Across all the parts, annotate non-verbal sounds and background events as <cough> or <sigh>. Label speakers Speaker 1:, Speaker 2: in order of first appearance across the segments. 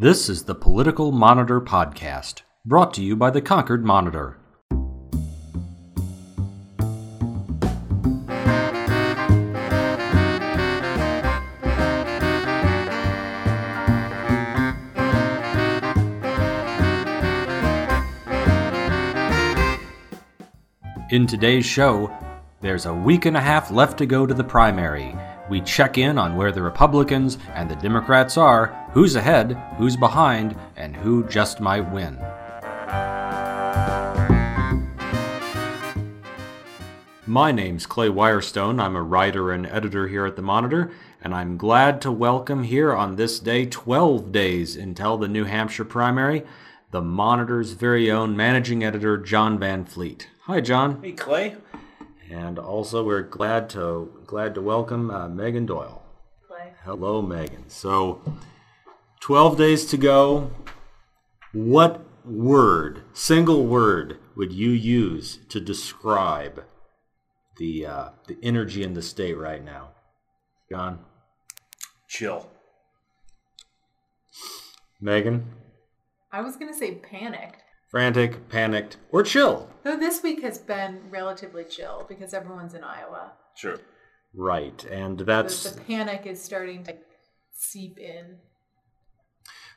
Speaker 1: This is the Political Monitor Podcast, brought to you by the Concord Monitor. In today's show, there's a week and a half left to go to the primary. We check in on where the Republicans and the Democrats are, who's ahead, who's behind, and who just might win. My name's Clay Wirestone. I'm a writer and editor here at the Monitor, and I'm glad to welcome here on this day, 12 days until the New Hampshire primary, the Monitor's very own managing editor, Jon Van Fleet. Hi, Jon.
Speaker 2: Hey, Clay.
Speaker 1: And also, we're glad to glad to welcome uh, Megan Doyle.
Speaker 3: Clay.
Speaker 1: Hello, Megan. So, 12 days to go. What word, single word, would you use to describe the uh, the energy in the state right now, Jon?
Speaker 2: Chill.
Speaker 1: Megan,
Speaker 3: I was going to say panicked.
Speaker 1: Frantic, panicked, or chill?
Speaker 3: Though this week has been relatively chill because everyone's in Iowa.
Speaker 2: Sure.
Speaker 1: Right, and
Speaker 3: The,
Speaker 1: that's
Speaker 3: the panic is starting to seep in.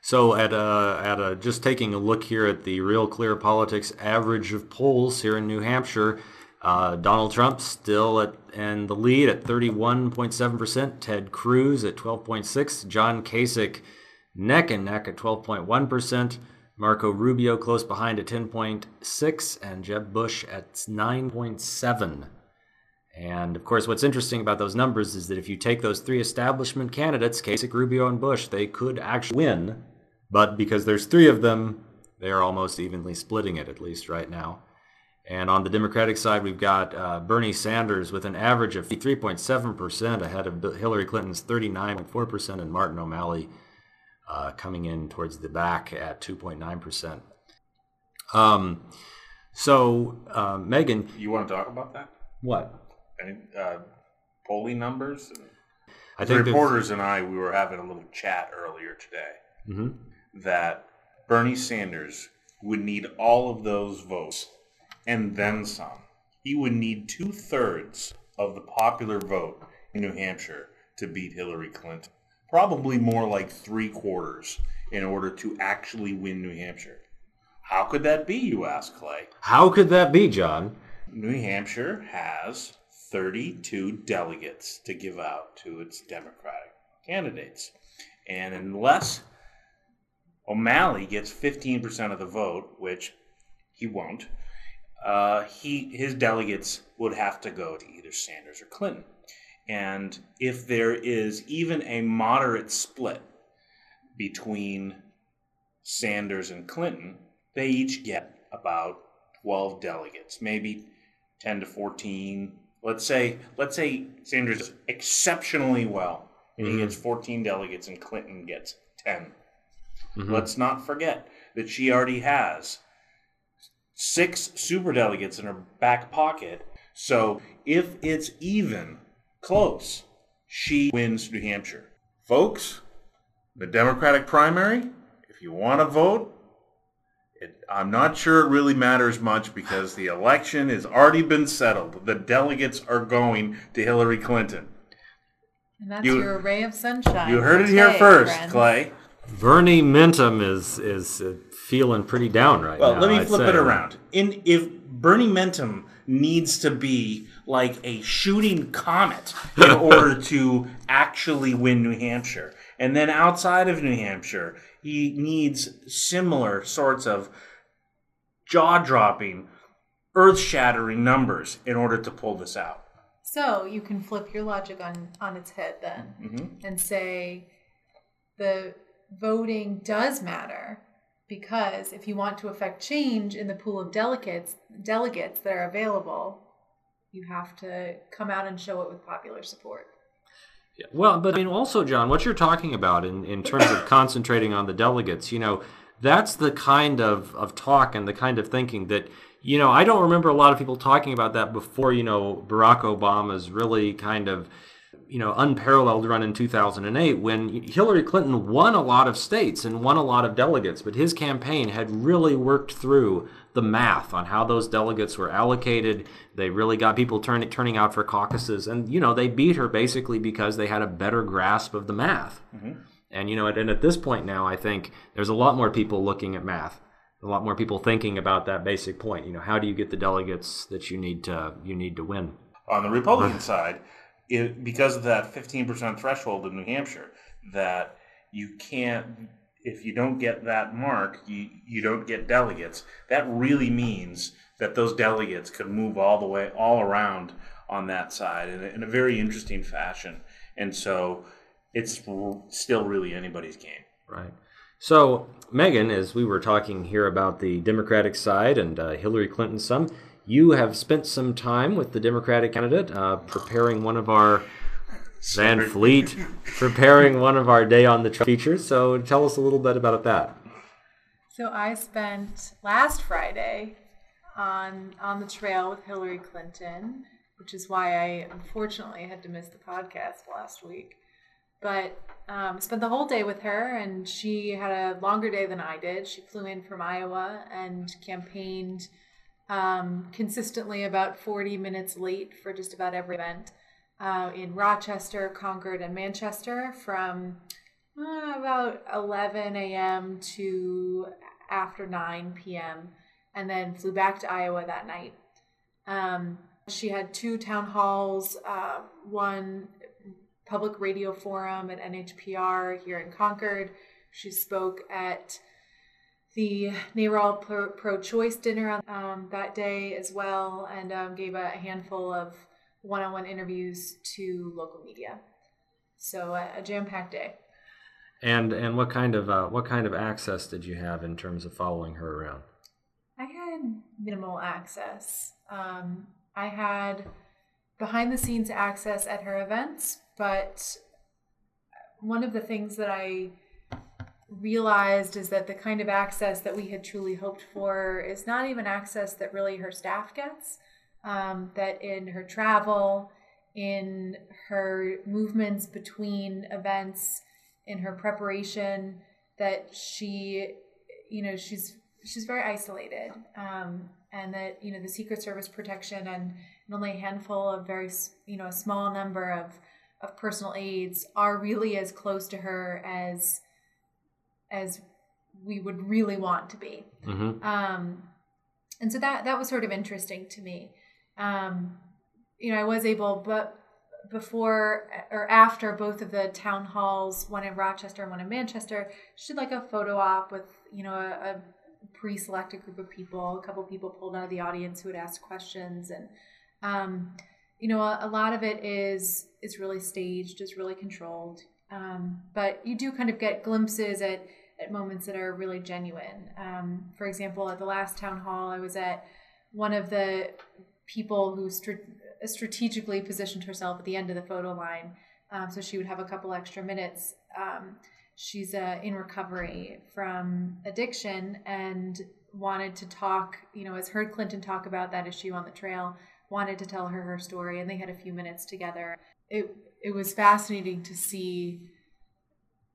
Speaker 1: So at a, at a just taking a look here at the Real Clear Politics average of polls here in New Hampshire, uh, Donald Trump still at in the lead at 31.7 percent. Ted Cruz at 12.6. John Kasich neck and neck at 12.1 percent. Marco Rubio close behind at 10.6, and Jeb Bush at 9.7. And of course, what's interesting about those numbers is that if you take those three establishment candidates, Kasich, Rubio, and Bush, they could actually win. But because there's three of them, they are almost evenly splitting it, at least right now. And on the Democratic side, we've got uh, Bernie Sanders with an average of 3.7% ahead of Hillary Clinton's 39.4%, and Martin O'Malley uh, coming in towards the back at 2.9%. Um, so, uh, Megan,
Speaker 2: You want to talk about that?
Speaker 1: what?
Speaker 2: Any uh, polling numbers?
Speaker 1: I
Speaker 2: the
Speaker 1: think that-
Speaker 2: reporters and I, we were having a little chat earlier today
Speaker 1: Mhm.
Speaker 2: that Bernie Sanders would need all of those votes and then some. He would need two thirds of the popular vote in New Hampshire to beat Hillary Clinton. Probably more like three quarters in order to actually win New Hampshire. How could that be, you ask, Clay?
Speaker 1: How could that be, John?
Speaker 2: New Hampshire has 32 delegates to give out to its Democratic candidates. And unless O'Malley gets 15% of the vote, which he won't, uh, he his delegates would have to go to either Sanders or Clinton. And if there is even a moderate split between Sanders and Clinton, they each get about 12 delegates, maybe 10 to 14. Let's say let's say Sanders does exceptionally well and he
Speaker 1: Mhm.
Speaker 2: gets 14 delegates and Clinton gets 10.
Speaker 1: Mhm.
Speaker 2: Let's not forget that she already has six super delegates in her back pocket. So if it's even close, she wins New Hampshire. Folks, the Democratic primary, if you want to vote, it, I'm not sure it really matters much because the election has already been settled. The delegates are going to Hillary Clinton.
Speaker 3: And that's
Speaker 2: You-
Speaker 3: your ray of sunshine.
Speaker 2: You heard
Speaker 3: for
Speaker 2: it here first,
Speaker 3: friends.
Speaker 2: Clay.
Speaker 1: Bernie Mintum is is uh, feeling pretty down right
Speaker 2: Well,
Speaker 1: now.
Speaker 2: Well, let me
Speaker 1: I'd
Speaker 2: flip
Speaker 1: say.
Speaker 2: it around. In if Bernie Mentum needs to be like a shooting comet in <laughs> order to actually win New Hampshire, and then outside of New Hampshire, he needs similar sorts of jaw-dropping, earth-shattering numbers in order to pull this out.
Speaker 3: So you can flip your logic on, on its head then
Speaker 2: Mm-hmm.
Speaker 3: and say the voting does matter because if you want to affect change in the pool of delegates delegates that are available, you have to come out and show it with popular support.
Speaker 1: Yeah, Well, but I mean, also, Jon, what you're talking about in, in terms of concentrating on the delegates, you know, that's the kind of, of talk and the kind of thinking that, you know, I don't remember a lot of people talking about that before, you know, Barack Obama's really kind of, you know unparalleled run in 2008 when Hillary Clinton won a lot of states and won a lot of delegates, but his campaign had really worked through the math on how those delegates were allocated. They really got people turning turning out for caucuses, and you know they beat her basically because they had a better grasp of the math. Mm-hmm. And you know, and at this point now, I think there's a lot more people looking at math, a lot more people thinking about that basic point. You know, how do you get the delegates that you need to you need to win?
Speaker 2: On the Republican side, it, because of that 15% threshold in New Hampshire, that you can't if you don't get that mark, you, you don't get delegates. That really means that those delegates could move all the way, all around on that side in a, in a very interesting fashion. And so it's still really anybody's game.
Speaker 1: Right. So, Megan, as we were talking here about the Democratic side and uh, Hillary Clinton, some, you have spent some time with the Democratic candidate uh, preparing one of our Van Fleet preparing one of our day on the trail features. So tell us a little bit about that.
Speaker 3: So I spent last Friday on on the trail with Hillary Clinton, which is why I unfortunately had to miss the podcast last week. But um, spent the whole day with her, and she had a longer day than I did. She flew in from Iowa and campaigned um, consistently about 40 minutes late for just about every event uh, in Rochester, Concord, and Manchester from uh, about 11 a.m. to after 9 p.m. and then flew back to Iowa that night. Um, she had two town halls, uh, one public radio forum at NHPR here in Concord. She spoke at the NARAL pro choice dinner um, that day as well and um, gave a handful of one-on-one interviews to local media. So a, a jam-packed day.
Speaker 1: And and what kind of uh, what kind of access did you have in terms of following her around?
Speaker 3: I had minimal access. Um, I had behind the scenes access at her events, but one of the things that I realized is that the kind of access that we had truly hoped for is not even access that really her staff gets um, that in her travel, in her movements between events, in her preparation, that she, you know, she's she's very isolated, um, and that you know the Secret Service protection and, and only a handful of very you know a small number of of personal aides are really as close to her as as we would really want to be. Mm-hmm. Um, and so that that was sort of interesting to me um, you know, I was able, but before or after both of the town halls, one in Rochester and one in Manchester, she did like a photo op with, you know, a, a pre-selected group of people. A couple people pulled out of the audience who had asked questions, and um, you know, a, a, lot of it is is really staged, is really controlled. Um, but you do kind of get glimpses at at moments that are really genuine. Um, for example, at the last town hall I was at, one of the people who strategically positioned herself at the end of the photo line um, so she would have a couple extra minutes. Um, she's uh, in recovery from addiction and wanted to talk, you know, has heard Clinton talk about that issue on the trail, wanted to tell her her story, and they had a few minutes together. It, it was fascinating to see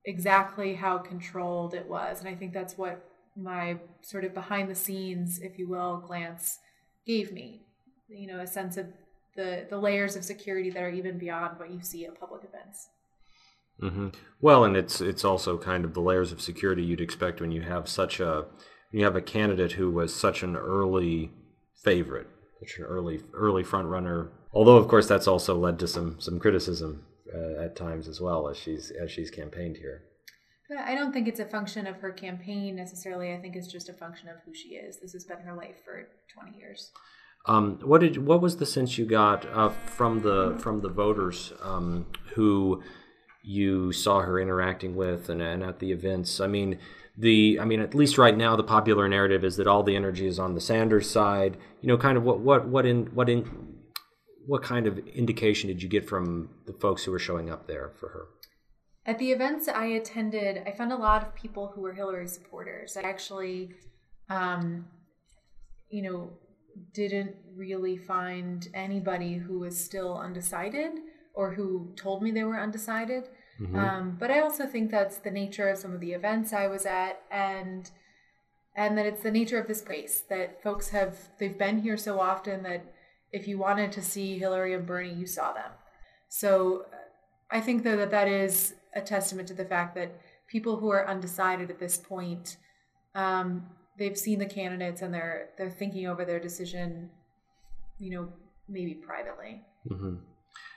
Speaker 3: exactly how controlled it was. And I think that's what my sort of behind the scenes, if you will, glance gave me you know a sense of the the layers of security that are even beyond what you see at public events.
Speaker 1: Mm-hmm. Well, and it's it's also kind of the layers of security you'd expect when you have such a you have a candidate who was such an early favorite, such an early early front runner. Although, of course, that's also led to some some criticism uh, at times as well as she's as she's campaigned here.
Speaker 3: But I don't think it's a function of her campaign necessarily. I think it's just a function of who she is. This has been her life for twenty years.
Speaker 1: Um, what did what was the sense you got uh, from the from the voters um, who you saw her interacting with and, and at the events? I mean, the I mean, at least right now, the popular narrative is that all the energy is on the Sanders side. You know, kind of what what what in what in what kind of indication did you get from the folks who were showing up there for her?
Speaker 3: At the events I attended, I found a lot of people who were Hillary supporters. I actually, um, you know, didn't really find anybody who was still undecided or who told me they were undecided.
Speaker 1: Mhm.
Speaker 3: Um, but I also think that's the nature of some of the events I was at, and and that it's the nature of this place that folks have they've been here so often that if you wanted to see Hillary and Bernie, you saw them. So uh, I think though that that is a testament to the fact that people who are undecided at this point, um, they've seen the candidates and they're they're thinking over their decision, you know, maybe privately.
Speaker 1: hmm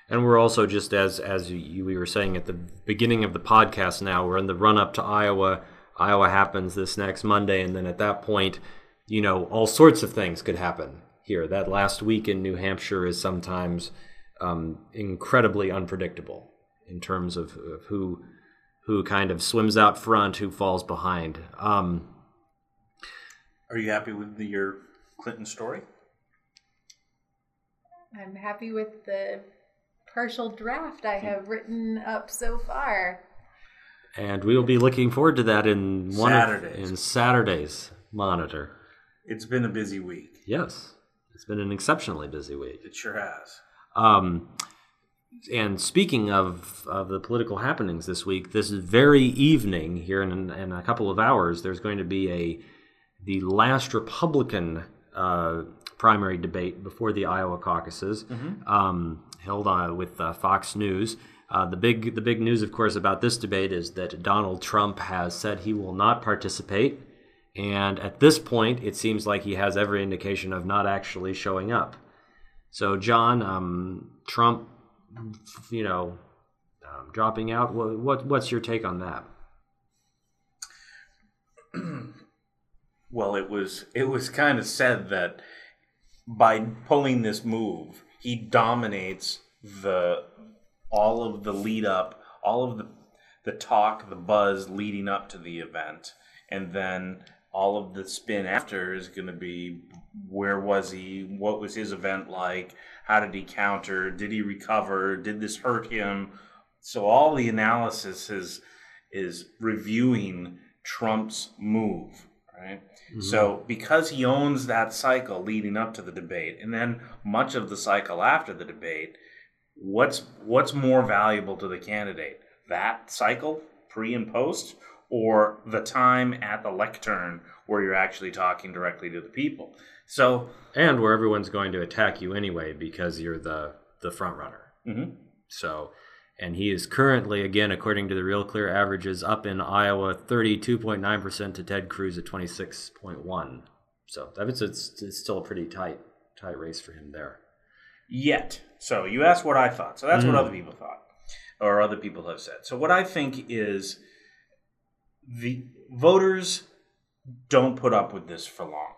Speaker 1: And we're also just as as you, we were saying at the beginning of the podcast. Now we're in the run up to Iowa. Iowa happens this next Monday, and then at that point, you know, all sorts of things could happen here. That last week in New Hampshire is sometimes um, incredibly unpredictable in terms of, of who who kind of swims out front, who falls behind. Um,
Speaker 2: Are you happy with the, your Clinton story?
Speaker 3: I'm happy with the partial draft I have written up so far.
Speaker 1: and we will be looking forward to that in one
Speaker 2: Saturdays.
Speaker 1: Of, in Saturday's monitor.
Speaker 2: It's been a busy week.
Speaker 1: Yes, it's been an exceptionally busy week.
Speaker 2: It sure has.
Speaker 1: Um, and speaking of, of the political happenings this week, this very evening here in, in a couple of hours, there's going to be a the last Republican uh, primary debate before the Iowa caucuses, um, held on with uh, Fox News. Uh, the big the big news, of course, about this debate is that Donald Trump has said he will not participate, and at this point, it seems like he has every indication of not actually showing up. So, Jon, um, Trump, you know, um, dropping out. What, what what's your take on that? <clears throat>
Speaker 2: Well, it was it was kind of said that by pulling this move, he dominates the all of the lead up, all of the the talk, the buzz leading up to the event, and then all of the spin after is going to be where was he? What was his event like? How did he counter? Did he recover? Did this hurt him? So all the analysis is is reviewing Trump's move, right? Mm-hmm. So because he owns that cycle leading up to the debate, and then much of the cycle after the debate, what's what's more valuable to the candidate? That cycle, pre and post, or the time at the lectern where you're actually talking directly to the people? So
Speaker 1: And where everyone's going to attack you anyway because you're the the front runner.
Speaker 2: mhm.
Speaker 1: So, and he is currently, again, according to the Real Clear averages, up in Iowa, thirty-two point nine percent to Ted Cruz at twenty-six point one. So that means it's, it's still a pretty tight tight race for him there.
Speaker 2: yet. So you asked what I thought. So that's what
Speaker 1: Mm.
Speaker 2: other people thought, or other people have said. So what I think is the voters don't put up with this for long.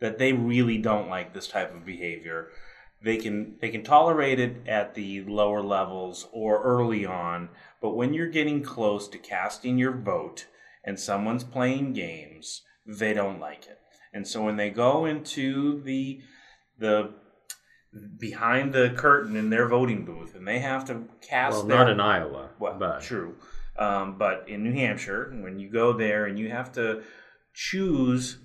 Speaker 2: That they really don't like this type of behavior. They can they can tolerate it at the lower levels or early on, but when you're getting close to casting your vote and someone's playing games, they don't like it. And so when they go into the the behind the curtain in their voting booth and they have to cast
Speaker 1: Well,
Speaker 2: their
Speaker 1: not in Iowa,
Speaker 2: well,
Speaker 1: but
Speaker 2: true. Um, but in New Hampshire, when you go there and you have to choose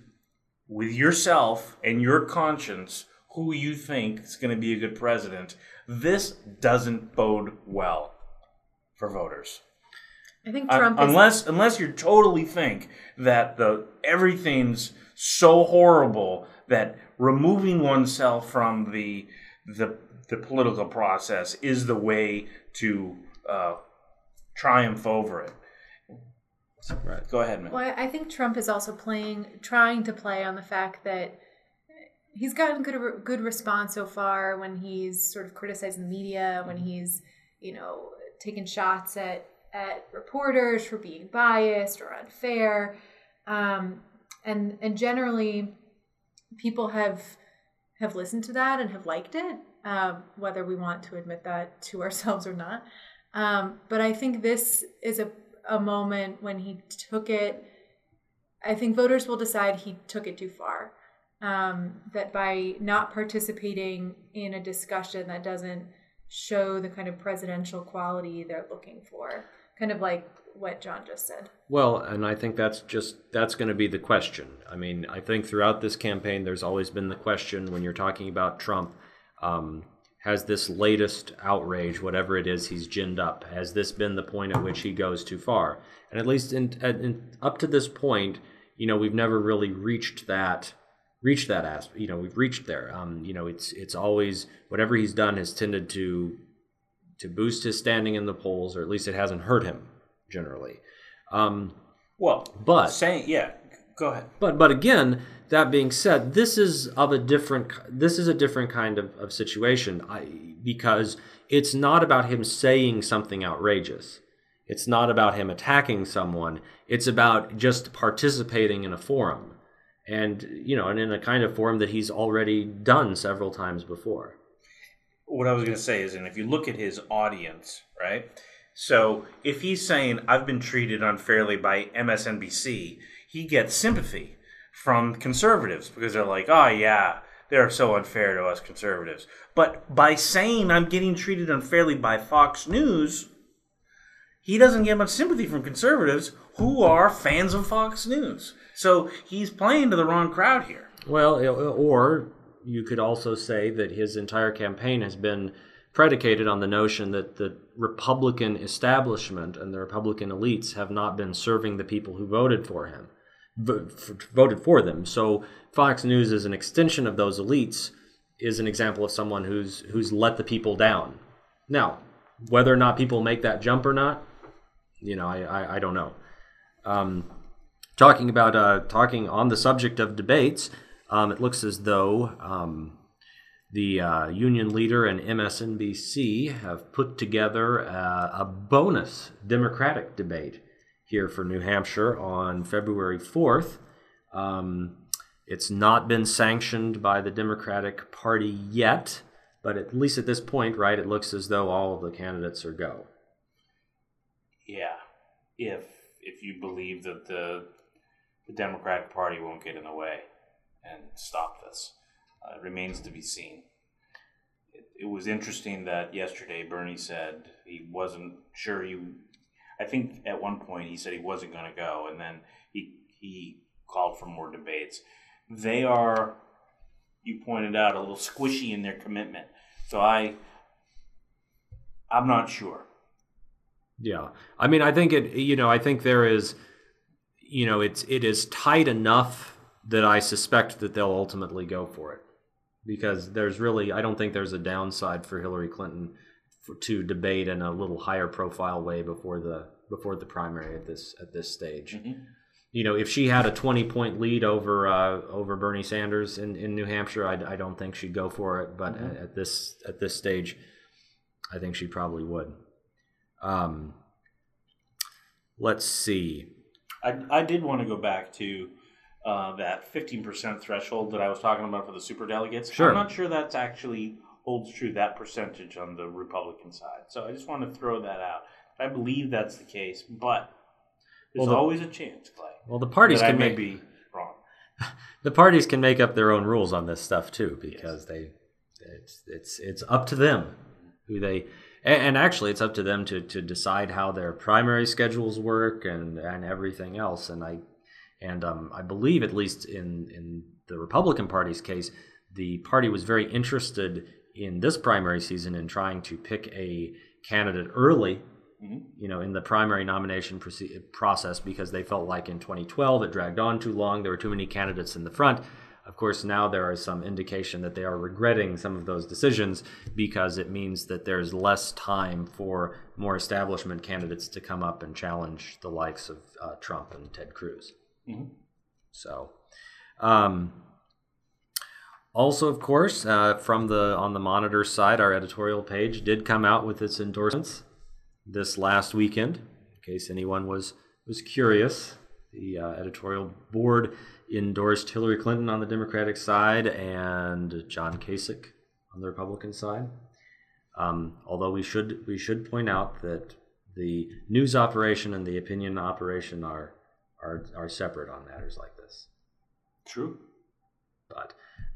Speaker 2: with yourself and your conscience who you think is going to be a good president, this doesn't bode well for voters.
Speaker 3: I think Trump is
Speaker 2: unless unless you totally think that the everything's so horrible that removing oneself from the the the political process is the way to uh, triumph over it.
Speaker 1: right.
Speaker 2: Go ahead, man.
Speaker 3: Well, I think Trump is also playing, trying to play on the fact that he's gotten good good response so far when he's sort of criticizing the media, when he's you know taking shots at at reporters for being biased or unfair, um, and and generally people have have listened to that and have liked it, um, whether we want to admit that to <laughs> ourselves or not. Um, but I think this is a a moment when he took it. I think voters will decide he took it too far. Um, that by not participating in a discussion that doesn't show the kind of presidential quality they're looking for, kind of like what Jon just said.
Speaker 1: Well, and I think that's just that's going to be the question. I mean, I think throughout this campaign, there's always been the question when you're talking about Trump, um, has this latest outrage, whatever it is he's ginned up, has this been the point at which he goes too far? And at least in, in, up to this point, you know, we've never really reached that reached that aspect. You know, we've reached there. Um, you know, it's it's always whatever he's done has tended to to boost his standing in the polls, or at least it hasn't hurt him generally. Um,
Speaker 2: Well,
Speaker 1: But-
Speaker 2: saying yeah, go ahead.
Speaker 1: but but again, that being said, this is of a different this is a different kind of, of situation. I, because it's not about him saying something outrageous. It's not about him attacking someone. It's about just participating in a forum. And you know, and in a kind of forum that he's already done several times before.
Speaker 2: what I was going to say is, and if you look at his audience, right? So if he's saying, I've been treated unfairly by MSNBC, he gets sympathy from conservatives because they're like, oh, yeah, they're so unfair to us conservatives. But by saying, I'm getting treated unfairly by Fox News, he doesn't get much sympathy from conservatives who are fans of Fox News. So he's playing to the wrong crowd here.
Speaker 1: Well, or you could also say that his entire campaign has been predicated on the notion that the Republican establishment and the Republican elites have not been serving the people who voted for him, voted for them. So Fox News is an extension of those elites, is an example of someone who's who's let the people down. Now, whether or not people make that jump or not, you know, I I, I don't know. Um, talking about uh, talking on the subject of debates, um, it looks as though um, the uh, union leader and MSNBC have put together uh, a bonus Democratic debate here for New Hampshire on February 4th. Um, it's not been sanctioned by the Democratic Party yet, but at least at this point, right, it looks as though all of the candidates are go.
Speaker 2: Yeah, if if you believe that the the Democratic Party won't get in the way and stop this, uh, it remains to be seen. It, it was interesting that yesterday Bernie said he wasn't sure he. I think at one point he said he wasn't going to go, and then he he called for more debates. They are, you pointed out, a little squishy in their commitment. So I, I'm not sure.
Speaker 1: Yeah, I mean, I think it. You know, I think there is. You know, it's it is tight enough that I suspect that they'll ultimately go for it, because there's really I don't think there's a downside for Hillary Clinton for, to debate in a little higher profile way before the before the primary at this at this stage. You know, if she had a 20 point lead over uh, over Bernie Sanders in, in New Hampshire, I, I don't think she'd go for it. But at, at this at this stage, I think she probably would. Um, let's see.
Speaker 2: I, I did want to go back to uh, that 15% threshold that I was talking about for the super delegates.
Speaker 1: Sure.
Speaker 2: I'm not sure that's actually holds true, that percentage on the Republican side. So I just want to throw that out. I believe that's the case, but there's
Speaker 1: Well, the-
Speaker 2: always a chance, Clay.
Speaker 1: Well, the parties can make
Speaker 2: be wrong. <laughs>
Speaker 1: the parties can make up their own rules on this stuff too, because they it's it's it's up to them who they and, and actually it's up to them to to decide how their primary schedules work and and everything else. And I and um, I believe at least in in the Republican Party's case, the party was very interested in this primary season in trying to pick a candidate early you know, in the primary nomination process because they felt like in 2012 it dragged on too long. There were too many candidates in the front. Of course, now there is some indication that they are regretting some of those decisions because it means that there's less time for more establishment candidates to come up and challenge the likes of uh, Trump and Ted Cruz. So, um, also, of course, uh, from the on the monitor side, our editorial page did come out with its endorsements this last weekend. In case anyone was was curious, the uh, editorial board endorsed Hillary Clinton on the Democratic side and John Kasich on the Republican side. Um, although we should we should point out that the news operation and the opinion operation are are are separate on matters like this.
Speaker 2: True.
Speaker 1: But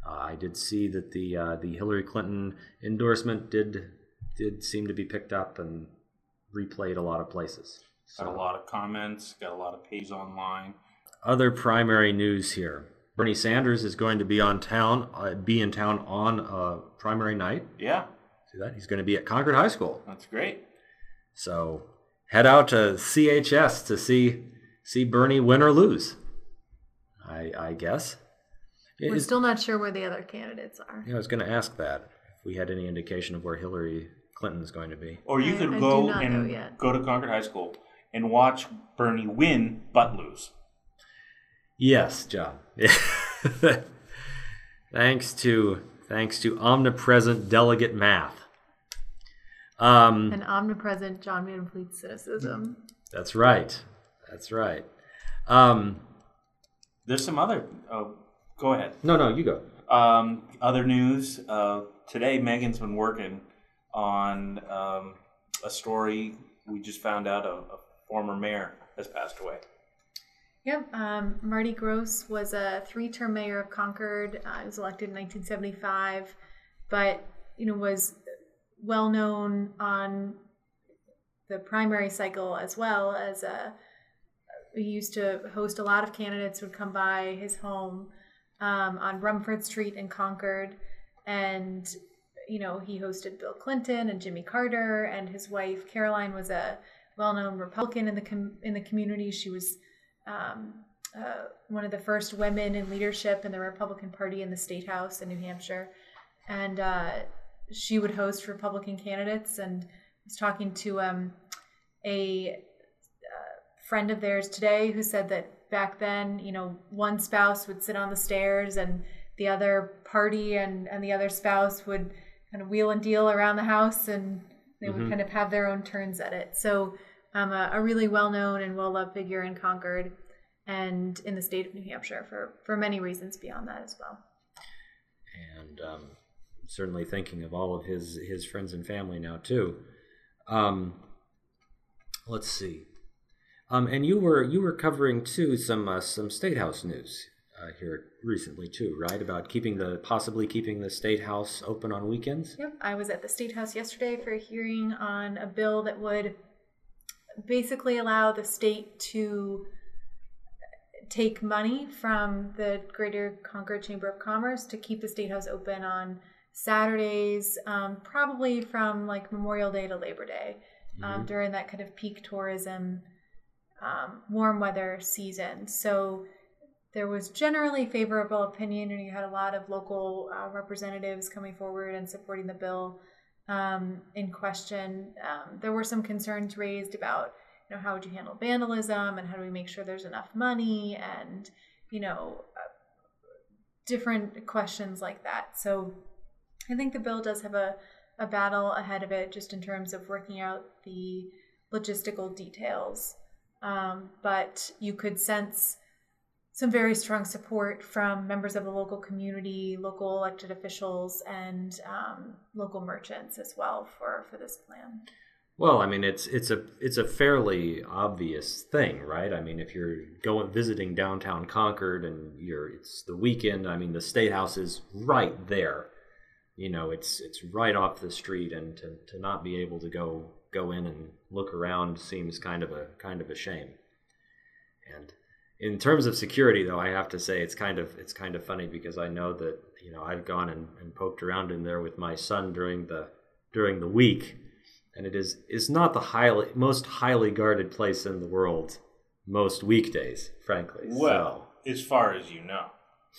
Speaker 1: uh, I did see that the uh, the Hillary Clinton endorsement did did seem to be picked up and replayed a lot of places.
Speaker 2: Got a lot of comments, got a lot of pages online.
Speaker 1: Other primary news here: Bernie Sanders is going to be on town, uh, be in town on uh, primary night.
Speaker 2: Yeah.
Speaker 1: do that. He's going to be at Concord High School.
Speaker 2: That's great.
Speaker 1: So head out to CHS to see see Bernie win or lose. I I guess.
Speaker 3: We're
Speaker 1: Is-
Speaker 3: still not sure where the other candidates are.
Speaker 1: yeah, I was going to ask that if we had any indication of where Hillary Clinton is going to be.
Speaker 2: Or you
Speaker 3: I-
Speaker 2: could
Speaker 3: I
Speaker 2: go
Speaker 3: not know
Speaker 2: and
Speaker 3: yet.
Speaker 2: go to Concord High School and watch Bernie win but lose.
Speaker 1: Yes, Jon. <laughs> thanks to thanks to omnipresent delegate math. Um,
Speaker 3: An omnipresent Jon Van Fleet cynicism.
Speaker 1: that's right. That's right. Um,
Speaker 2: There's some other. Oh, go ahead.
Speaker 1: no, no, you go.
Speaker 2: Um, other news. Uh, today, Megan's been working on um, a story. We just found out a, a former mayor has passed away.
Speaker 3: Yep. Um, Marty Gross was a three-term mayor of Concord. Uh, he was elected in 1975, but you know was well known on the primary cycle as well as a. He used to host a lot of candidates would come by his home um, on Rumford Street in Concord, and you know he hosted Bill Clinton and Jimmy Carter, and his wife Caroline was a well-known Republican in the com- in the community. She was um, uh, one of the first women in leadership in the Republican Party in the state house in New Hampshire, and uh, she would host Republican candidates. And I was talking to um, a uh, friend of theirs today who said that back then, you know, one spouse would sit on the stairs and the other party and, and the other spouse would kind of wheel and deal around the house and they would kind of have their own turns at it. So um, a, a really well-known and well-loved figure in Concord and in the state of New Hampshire for, for many reasons beyond that as well.
Speaker 1: and um, certainly thinking of all of his his friends and family now too. Um, let's see. Um, and you were you were covering too some uh, some state house news uh, here recently too, right? About keeping the possibly keeping the state house open on weekends.
Speaker 3: Yep, I was at the State House yesterday for a hearing on a bill that would basically allow the state to take money from the Greater Concord Chamber of Commerce to keep the State House open on Saturdays, um, probably from like Memorial Day to Labor Day, um, during that kind of peak tourism, um, warm weather season. So there was generally favorable opinion, and you had a lot of local uh, representatives coming forward and supporting the bill um, in question. Um, there were some concerns raised about, you know, how would you handle vandalism, and how do we make sure there's enough money, and you know, uh, different questions like that. So I think the bill does have a, a battle ahead of it, just in terms of working out the logistical details. Um, but you could sense some very strong support from members of the local community, local elected officials, and um, local merchants as well for, for this plan.
Speaker 1: Well, I mean, it's it's a it's a fairly obvious thing, right? I mean, if you're going visiting downtown Concord and you're it's the weekend, I mean, the State House is right there. You know, it's it's right off the street, and to, to not be able to go go in and look around seems kind of a kind of a shame. And in terms of security, though, I have to say it's kind of it's kind of funny because I know that you know I've gone and, and poked around in there with my son during the during the week, and it is is not the highly most highly guarded place in the world most weekdays, frankly.
Speaker 2: Well, as far as you know,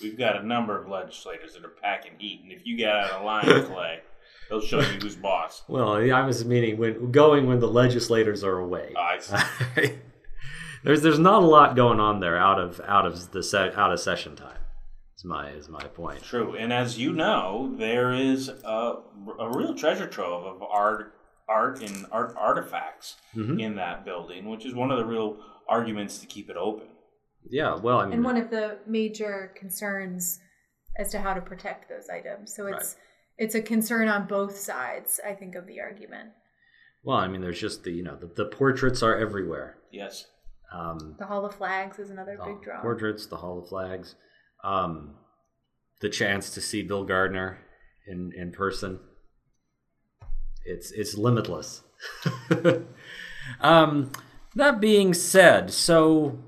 Speaker 2: we've got a number of legislators that are packing heat, and if you get out of line, <laughs> Clay, they'll show you who's boss.
Speaker 1: Well, I was meaning when going when the legislators are away.
Speaker 2: I see. <laughs>
Speaker 1: there's there's not a lot going on there out of out of the se- out of session time. Is my is my point.
Speaker 2: True, and as you know, there is a, a real treasure trove of art, art and art artifacts
Speaker 1: Mhm.
Speaker 2: in that building, which is one of the real arguments to keep it open.
Speaker 1: Yeah, well, I mean,
Speaker 3: And one of the major concerns as to how to protect those items. So it's it's a concern on both sides, I think, of the argument.
Speaker 1: well, I mean, there's just the you know the, the portraits are everywhere.
Speaker 2: Yes,
Speaker 1: Um,
Speaker 3: The Hall of Flags is another
Speaker 1: the
Speaker 3: big draw.
Speaker 1: portraits, the Hall of Flags, um, the chance to see Bill Gardner in in person. It's it's limitless. <laughs> um, that being said, so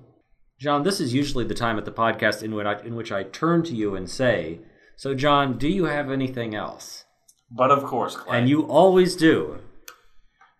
Speaker 1: Jon, this is usually the time at the podcast in which I, in which I turn to you and say, "So, Jon, do you have anything else?"
Speaker 2: But of course, Clay.
Speaker 1: And you always do.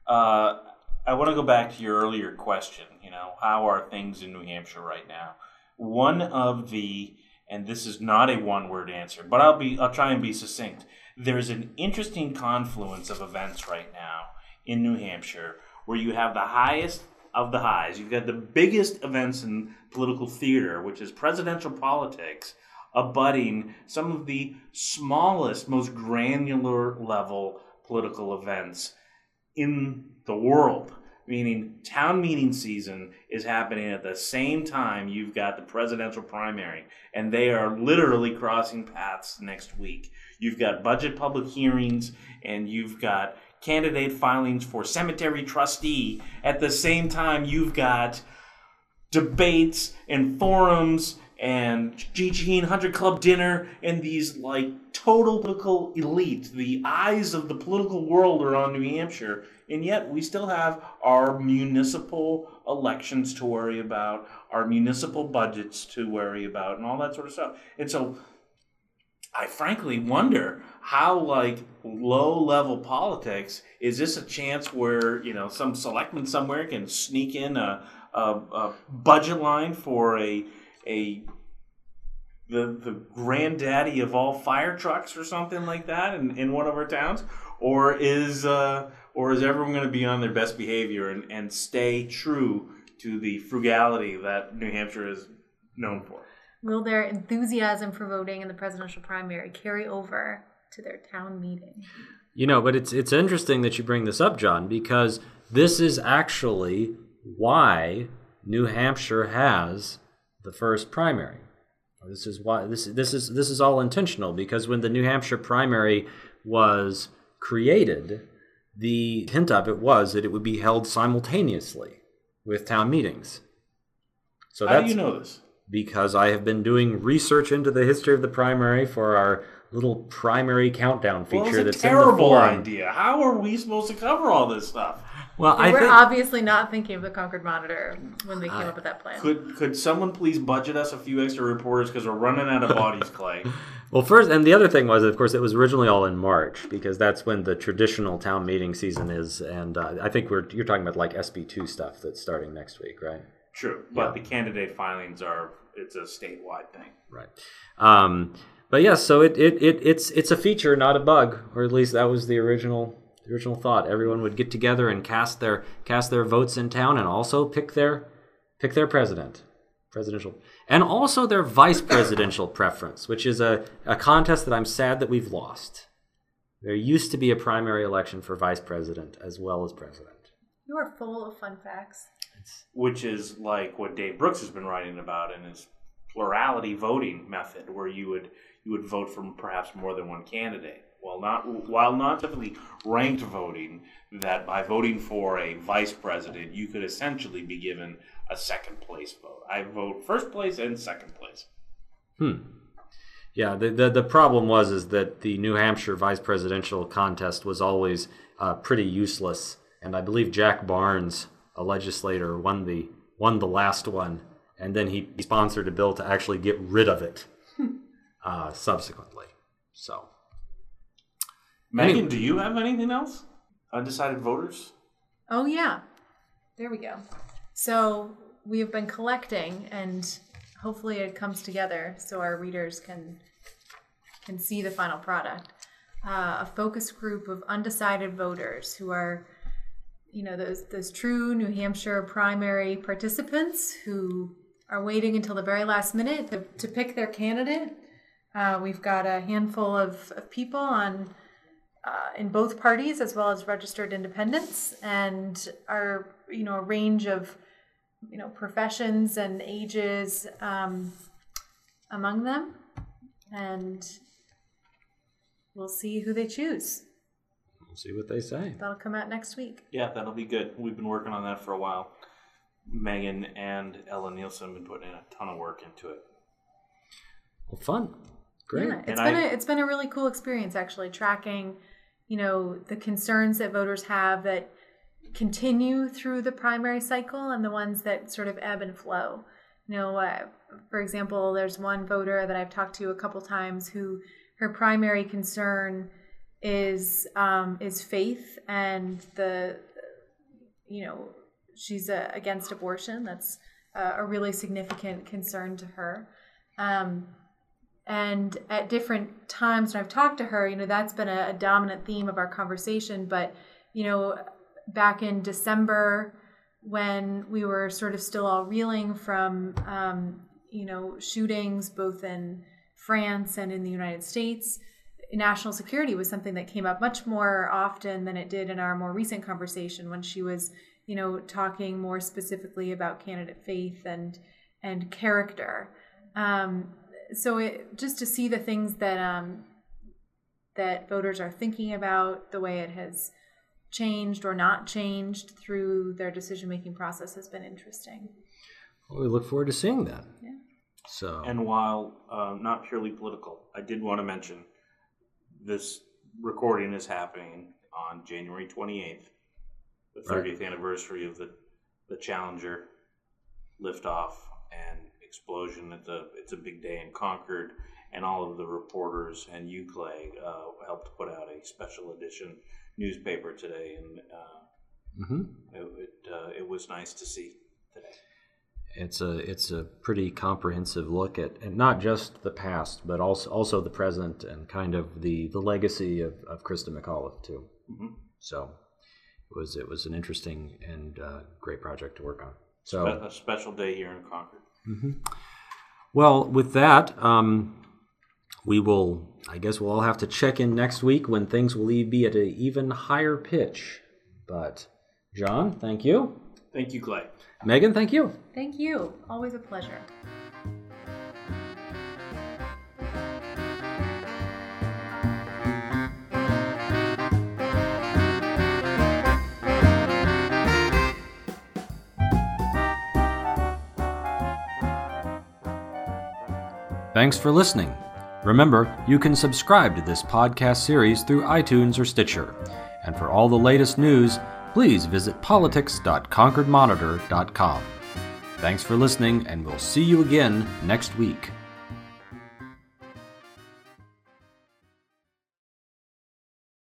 Speaker 2: Uh, I want to go back to your earlier question. You know, how are things in New Hampshire right now? One of the, and this is not a one-word answer, but I'll be, I'll try and be succinct. There's an interesting confluence of events right now in New Hampshire where you have the highest of the highs. You've got the biggest events in political theater, which is presidential politics, abutting some of the smallest, most granular level political events in the world. Meaning, town meeting season is happening at the same time you've got the presidential primary, and they are literally crossing paths next week. You've got budget public hearings, and you've got candidate filings for cemetery trustee. At the same time, you've got debates and forums and G.G. Hunter Club dinner and these like total political elite. The eyes of the political world are on New Hampshire, and yet we still have our municipal elections to worry about, our municipal budgets to worry about, and all that sort of stuff. And so I frankly wonder how like low level politics is this a chance where you know some selectman somewhere can sneak in a, a, a budget line for a a the the granddaddy of all fire trucks or something like that in, in one of our towns or is uh, or is everyone going to be on their best behavior and, and stay true to the frugality that New Hampshire is known for?
Speaker 3: Will their enthusiasm for voting in the presidential primary carry over to their town meeting?
Speaker 1: You know, but it's it's interesting that you bring this up, Jon, because this is actually why New Hampshire has the first primary. This is why this this is this is all intentional because when the New Hampshire primary was created, the hint of it was that it would be held simultaneously with town meetings. So
Speaker 2: How
Speaker 1: that's
Speaker 2: do you know this?
Speaker 1: because I have been doing research into the history of the primary for our little primary countdown feature
Speaker 2: Well,
Speaker 1: that's in the
Speaker 2: terrible idea. How are we supposed to cover all this stuff?
Speaker 1: Well,
Speaker 3: They
Speaker 1: I
Speaker 3: were
Speaker 1: think
Speaker 3: obviously not thinking of the Concord Monitor when they came up with that plan.
Speaker 2: Could could someone please budget us a few extra reporters because we're running out of bodies, Clay? <laughs>
Speaker 1: well first, and the other thing was, of course, it was originally all in March because that's when the traditional town meeting season is, and uh, I think we're you're talking about like SB two stuff that's starting next week, right?
Speaker 2: True, but the candidate filings are it's a statewide thing.
Speaker 1: Right. Um, but yes, so it, it, it it's it's a feature, not a bug, or at least that was the original the original thought. Everyone would get together and cast their cast their votes in town, and also pick their pick their president, presidential, and also their vice presidential <coughs> preference, which is a, a contest that I'm sad that we've lost. There used to be a primary election for vice president as well as president.
Speaker 3: You are full of fun facts.
Speaker 2: which is like what Dave Brooks has been writing about in his plurality voting method, where you would you would vote for perhaps more than one candidate. While not while not typically ranked voting, that by voting for a vice president, you could essentially be given a second place vote. I vote first place and second place. Hmm.
Speaker 1: Yeah, the, the the problem was is that the New Hampshire vice presidential contest was always uh, pretty useless, and I believe Jack Barnes, a legislator, won the won the last one, and then he sponsored a bill to actually get rid of it uh, subsequently. So
Speaker 2: Megan,
Speaker 1: Anyway.
Speaker 2: do you have anything else? Undecided voters?
Speaker 3: Oh yeah, there we go. So we have been collecting, and hopefully it comes together so our readers can can see the final product. Uh, a focus group of undecided voters who are, you know, those those true New Hampshire primary participants who are waiting until the very last minute to, to pick their candidate. Uh, we've got a handful of, of people on uh, in both parties as well as registered independents and are you know a range of you know professions and ages um, among them and we'll see who they choose
Speaker 1: we'll see what they say.
Speaker 3: that'll come out next week
Speaker 2: Yeah, that'll be good. We've been working on that for a while. Megan and Ella Nilsen have been putting in a ton of work into it.
Speaker 1: Well, fun, great.
Speaker 3: Yeah, it's
Speaker 2: And
Speaker 3: been
Speaker 2: I-
Speaker 3: a it's been a really cool experience actually tracking, you know, the concerns that voters have that continue through the primary cycle and the ones that sort of ebb and flow. You know, uh, for example, there's one voter that I've talked to a couple times who her primary concern is um, is faith and the you know she's uh, against abortion. That's uh, a really significant concern to her. Um, and at different times when I've talked to her, you know, that's been a, a dominant theme of our conversation. But you know, back in December when we were sort of still all reeling from um, you know shootings both in France and in the United States national security was something that came up much more often than it did in our more recent conversation when she was you know talking more specifically about candidate faith and and character um, so it just to see the things that um, that voters are thinking about the way it has changed or not changed through their decision making process has been interesting.
Speaker 1: Well, we look forward to seeing that.
Speaker 3: Yeah.
Speaker 1: So.
Speaker 2: And while uh, not purely political, I did want to mention this recording is happening on January 28th, the
Speaker 1: Right.
Speaker 2: 30th anniversary of the, the Challenger liftoff and explosion. It's a, it's a big day in Concord, and all of the reporters and you, Clay, uh, helped put out a special edition newspaper today, and uh,
Speaker 1: mhm.
Speaker 2: it, it, uh, it was nice to see today.
Speaker 1: it's a it's a pretty comprehensive look at and not just the past but also also the present and kind of the the legacy of, of Christa McAuliffe too
Speaker 2: Mhm.
Speaker 1: so it was it was an interesting and uh, great project to work on so
Speaker 2: a special day here in Concord.
Speaker 1: Well, with that, um, we will. I guess we'll all have to check in next week when things will be at an even higher pitch. But, Jon, thank you.
Speaker 2: Thank you, Clay.
Speaker 1: Megan, thank you.
Speaker 3: thank you always a pleasure
Speaker 1: Thanks for listening. Remember, you can subscribe to this podcast series through iTunes or Stitcher. And for all the latest news, please visit politics.concordmonitor.com. Thanks for listening, and we'll see you again next week.